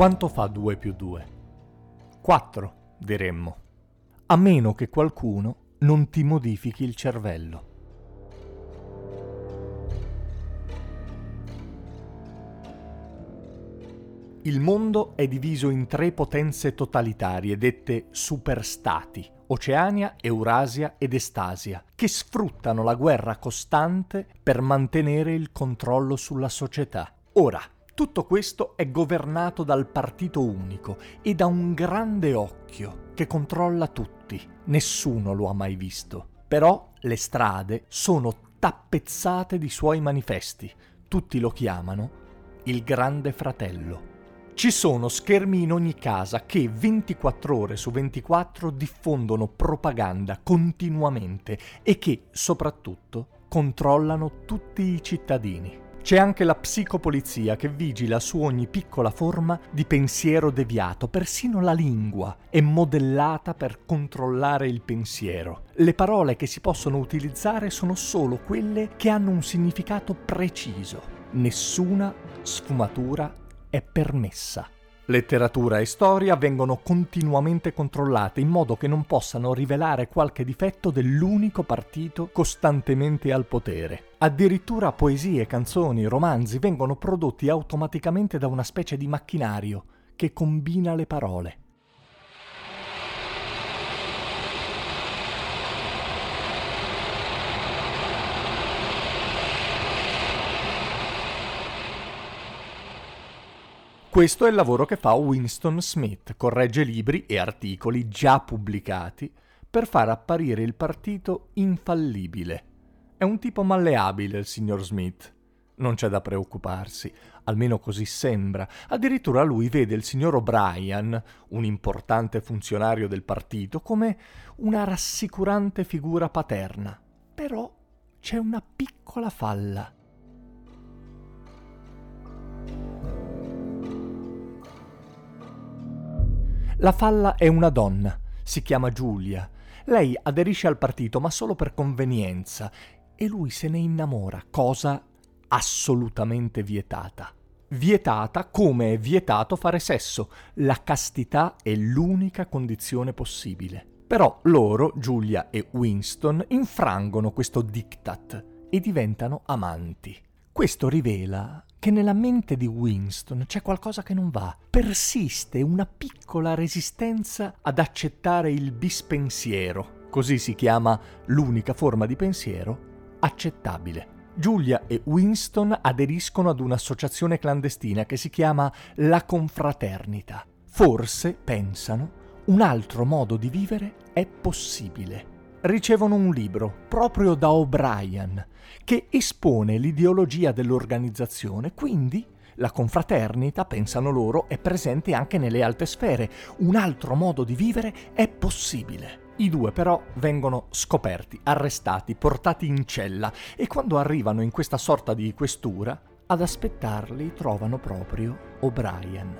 Quanto fa 2 più 2? 4, diremmo. A meno che qualcuno non ti modifichi il cervello. Il mondo è diviso in tre potenze totalitarie dette superstati, Oceania, Eurasia ed Estasia, che sfruttano la guerra costante per mantenere il controllo sulla società. Ora, tutto questo è governato dal partito unico e da un grande occhio che controlla tutti. Nessuno lo ha mai visto. Però le strade sono tappezzate di suoi manifesti. Tutti lo chiamano il Grande Fratello. Ci sono schermi in ogni casa che 24 ore su 24 diffondono propaganda continuamente e che, soprattutto, controllano tutti i cittadini. C'è anche la psicopolizia che vigila su ogni piccola forma di pensiero deviato, persino la lingua è modellata per controllare il pensiero. Le parole che si possono utilizzare sono solo quelle che hanno un significato preciso. Nessuna sfumatura è permessa. Letteratura e storia vengono continuamente controllate in modo che non possano rivelare qualche difetto dell'unico partito costantemente al potere. Addirittura poesie, canzoni, romanzi vengono prodotti automaticamente da una specie di macchinario che combina le parole. Questo è il lavoro che fa Winston Smith, corregge libri e articoli già pubblicati per far apparire il partito infallibile. È un tipo malleabile il signor Smith. Non c'è da preoccuparsi, almeno così sembra. Addirittura lui vede il signor O'Brien, un importante funzionario del partito, come una rassicurante figura paterna. Però c'è una piccola falla. La falla è una donna, si chiama Giulia. Lei aderisce al partito ma solo per convenienza e lui se ne innamora, cosa assolutamente vietata. Vietata come è vietato fare sesso. La castità è l'unica condizione possibile. Però loro, Giulia e Winston, infrangono questo diktat e diventano amanti. Questo rivela che nella mente di Winston c'è qualcosa che non va. Persiste una piccola resistenza ad accettare il bispensiero, così si chiama l'unica forma di pensiero accettabile. Giulia e Winston aderiscono ad un'associazione clandestina che si chiama La Confraternita. Forse, pensano, un altro modo di vivere è possibile ricevono un libro proprio da O'Brien che espone l'ideologia dell'organizzazione, quindi la confraternita, pensano loro, è presente anche nelle alte sfere. Un altro modo di vivere è possibile. I due però vengono scoperti, arrestati, portati in cella e quando arrivano in questa sorta di questura, ad aspettarli trovano proprio O'Brien.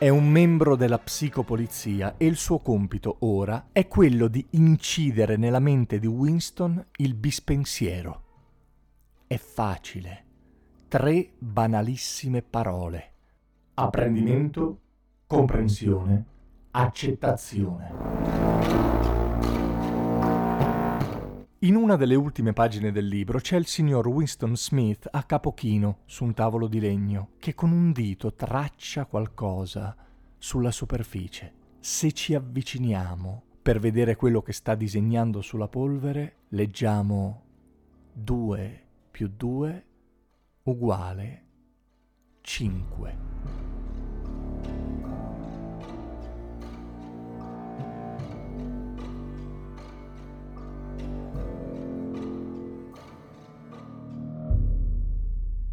È un membro della psicopolizia e il suo compito ora è quello di incidere nella mente di Winston il bispensiero. È facile. Tre banalissime parole. Apprendimento, comprensione, accettazione. In una delle ultime pagine del libro c'è il signor Winston Smith a capo chino su un tavolo di legno che con un dito traccia qualcosa sulla superficie. Se ci avviciniamo per vedere quello che sta disegnando sulla polvere, leggiamo 2 più 2 uguale 5.